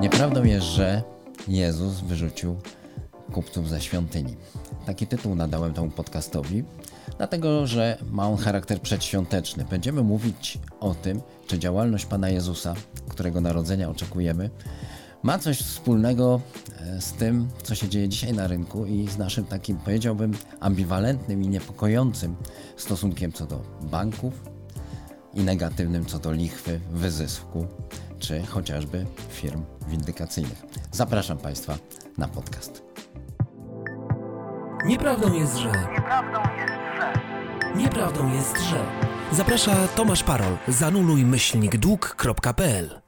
Nieprawdą jest, że Jezus wyrzucił kupców ze świątyni. Taki tytuł nadałem temu podcastowi, dlatego że ma on charakter przedświąteczny. Będziemy mówić o tym, czy działalność Pana Jezusa, którego narodzenia oczekujemy, ma coś wspólnego e, z tym, co się dzieje dzisiaj na rynku i z naszym takim, powiedziałbym, ambiwalentnym i niepokojącym stosunkiem co do banków i negatywnym co do lichwy, wyzysku czy chociażby firm windykacyjnych. Zapraszam Państwa na podcast. Nieprawdą jest, że. Nieprawdą jest, że. Nieprawdą jest, że. Zaprasza Tomasz Parol. Zanuluj myślnik dług.pl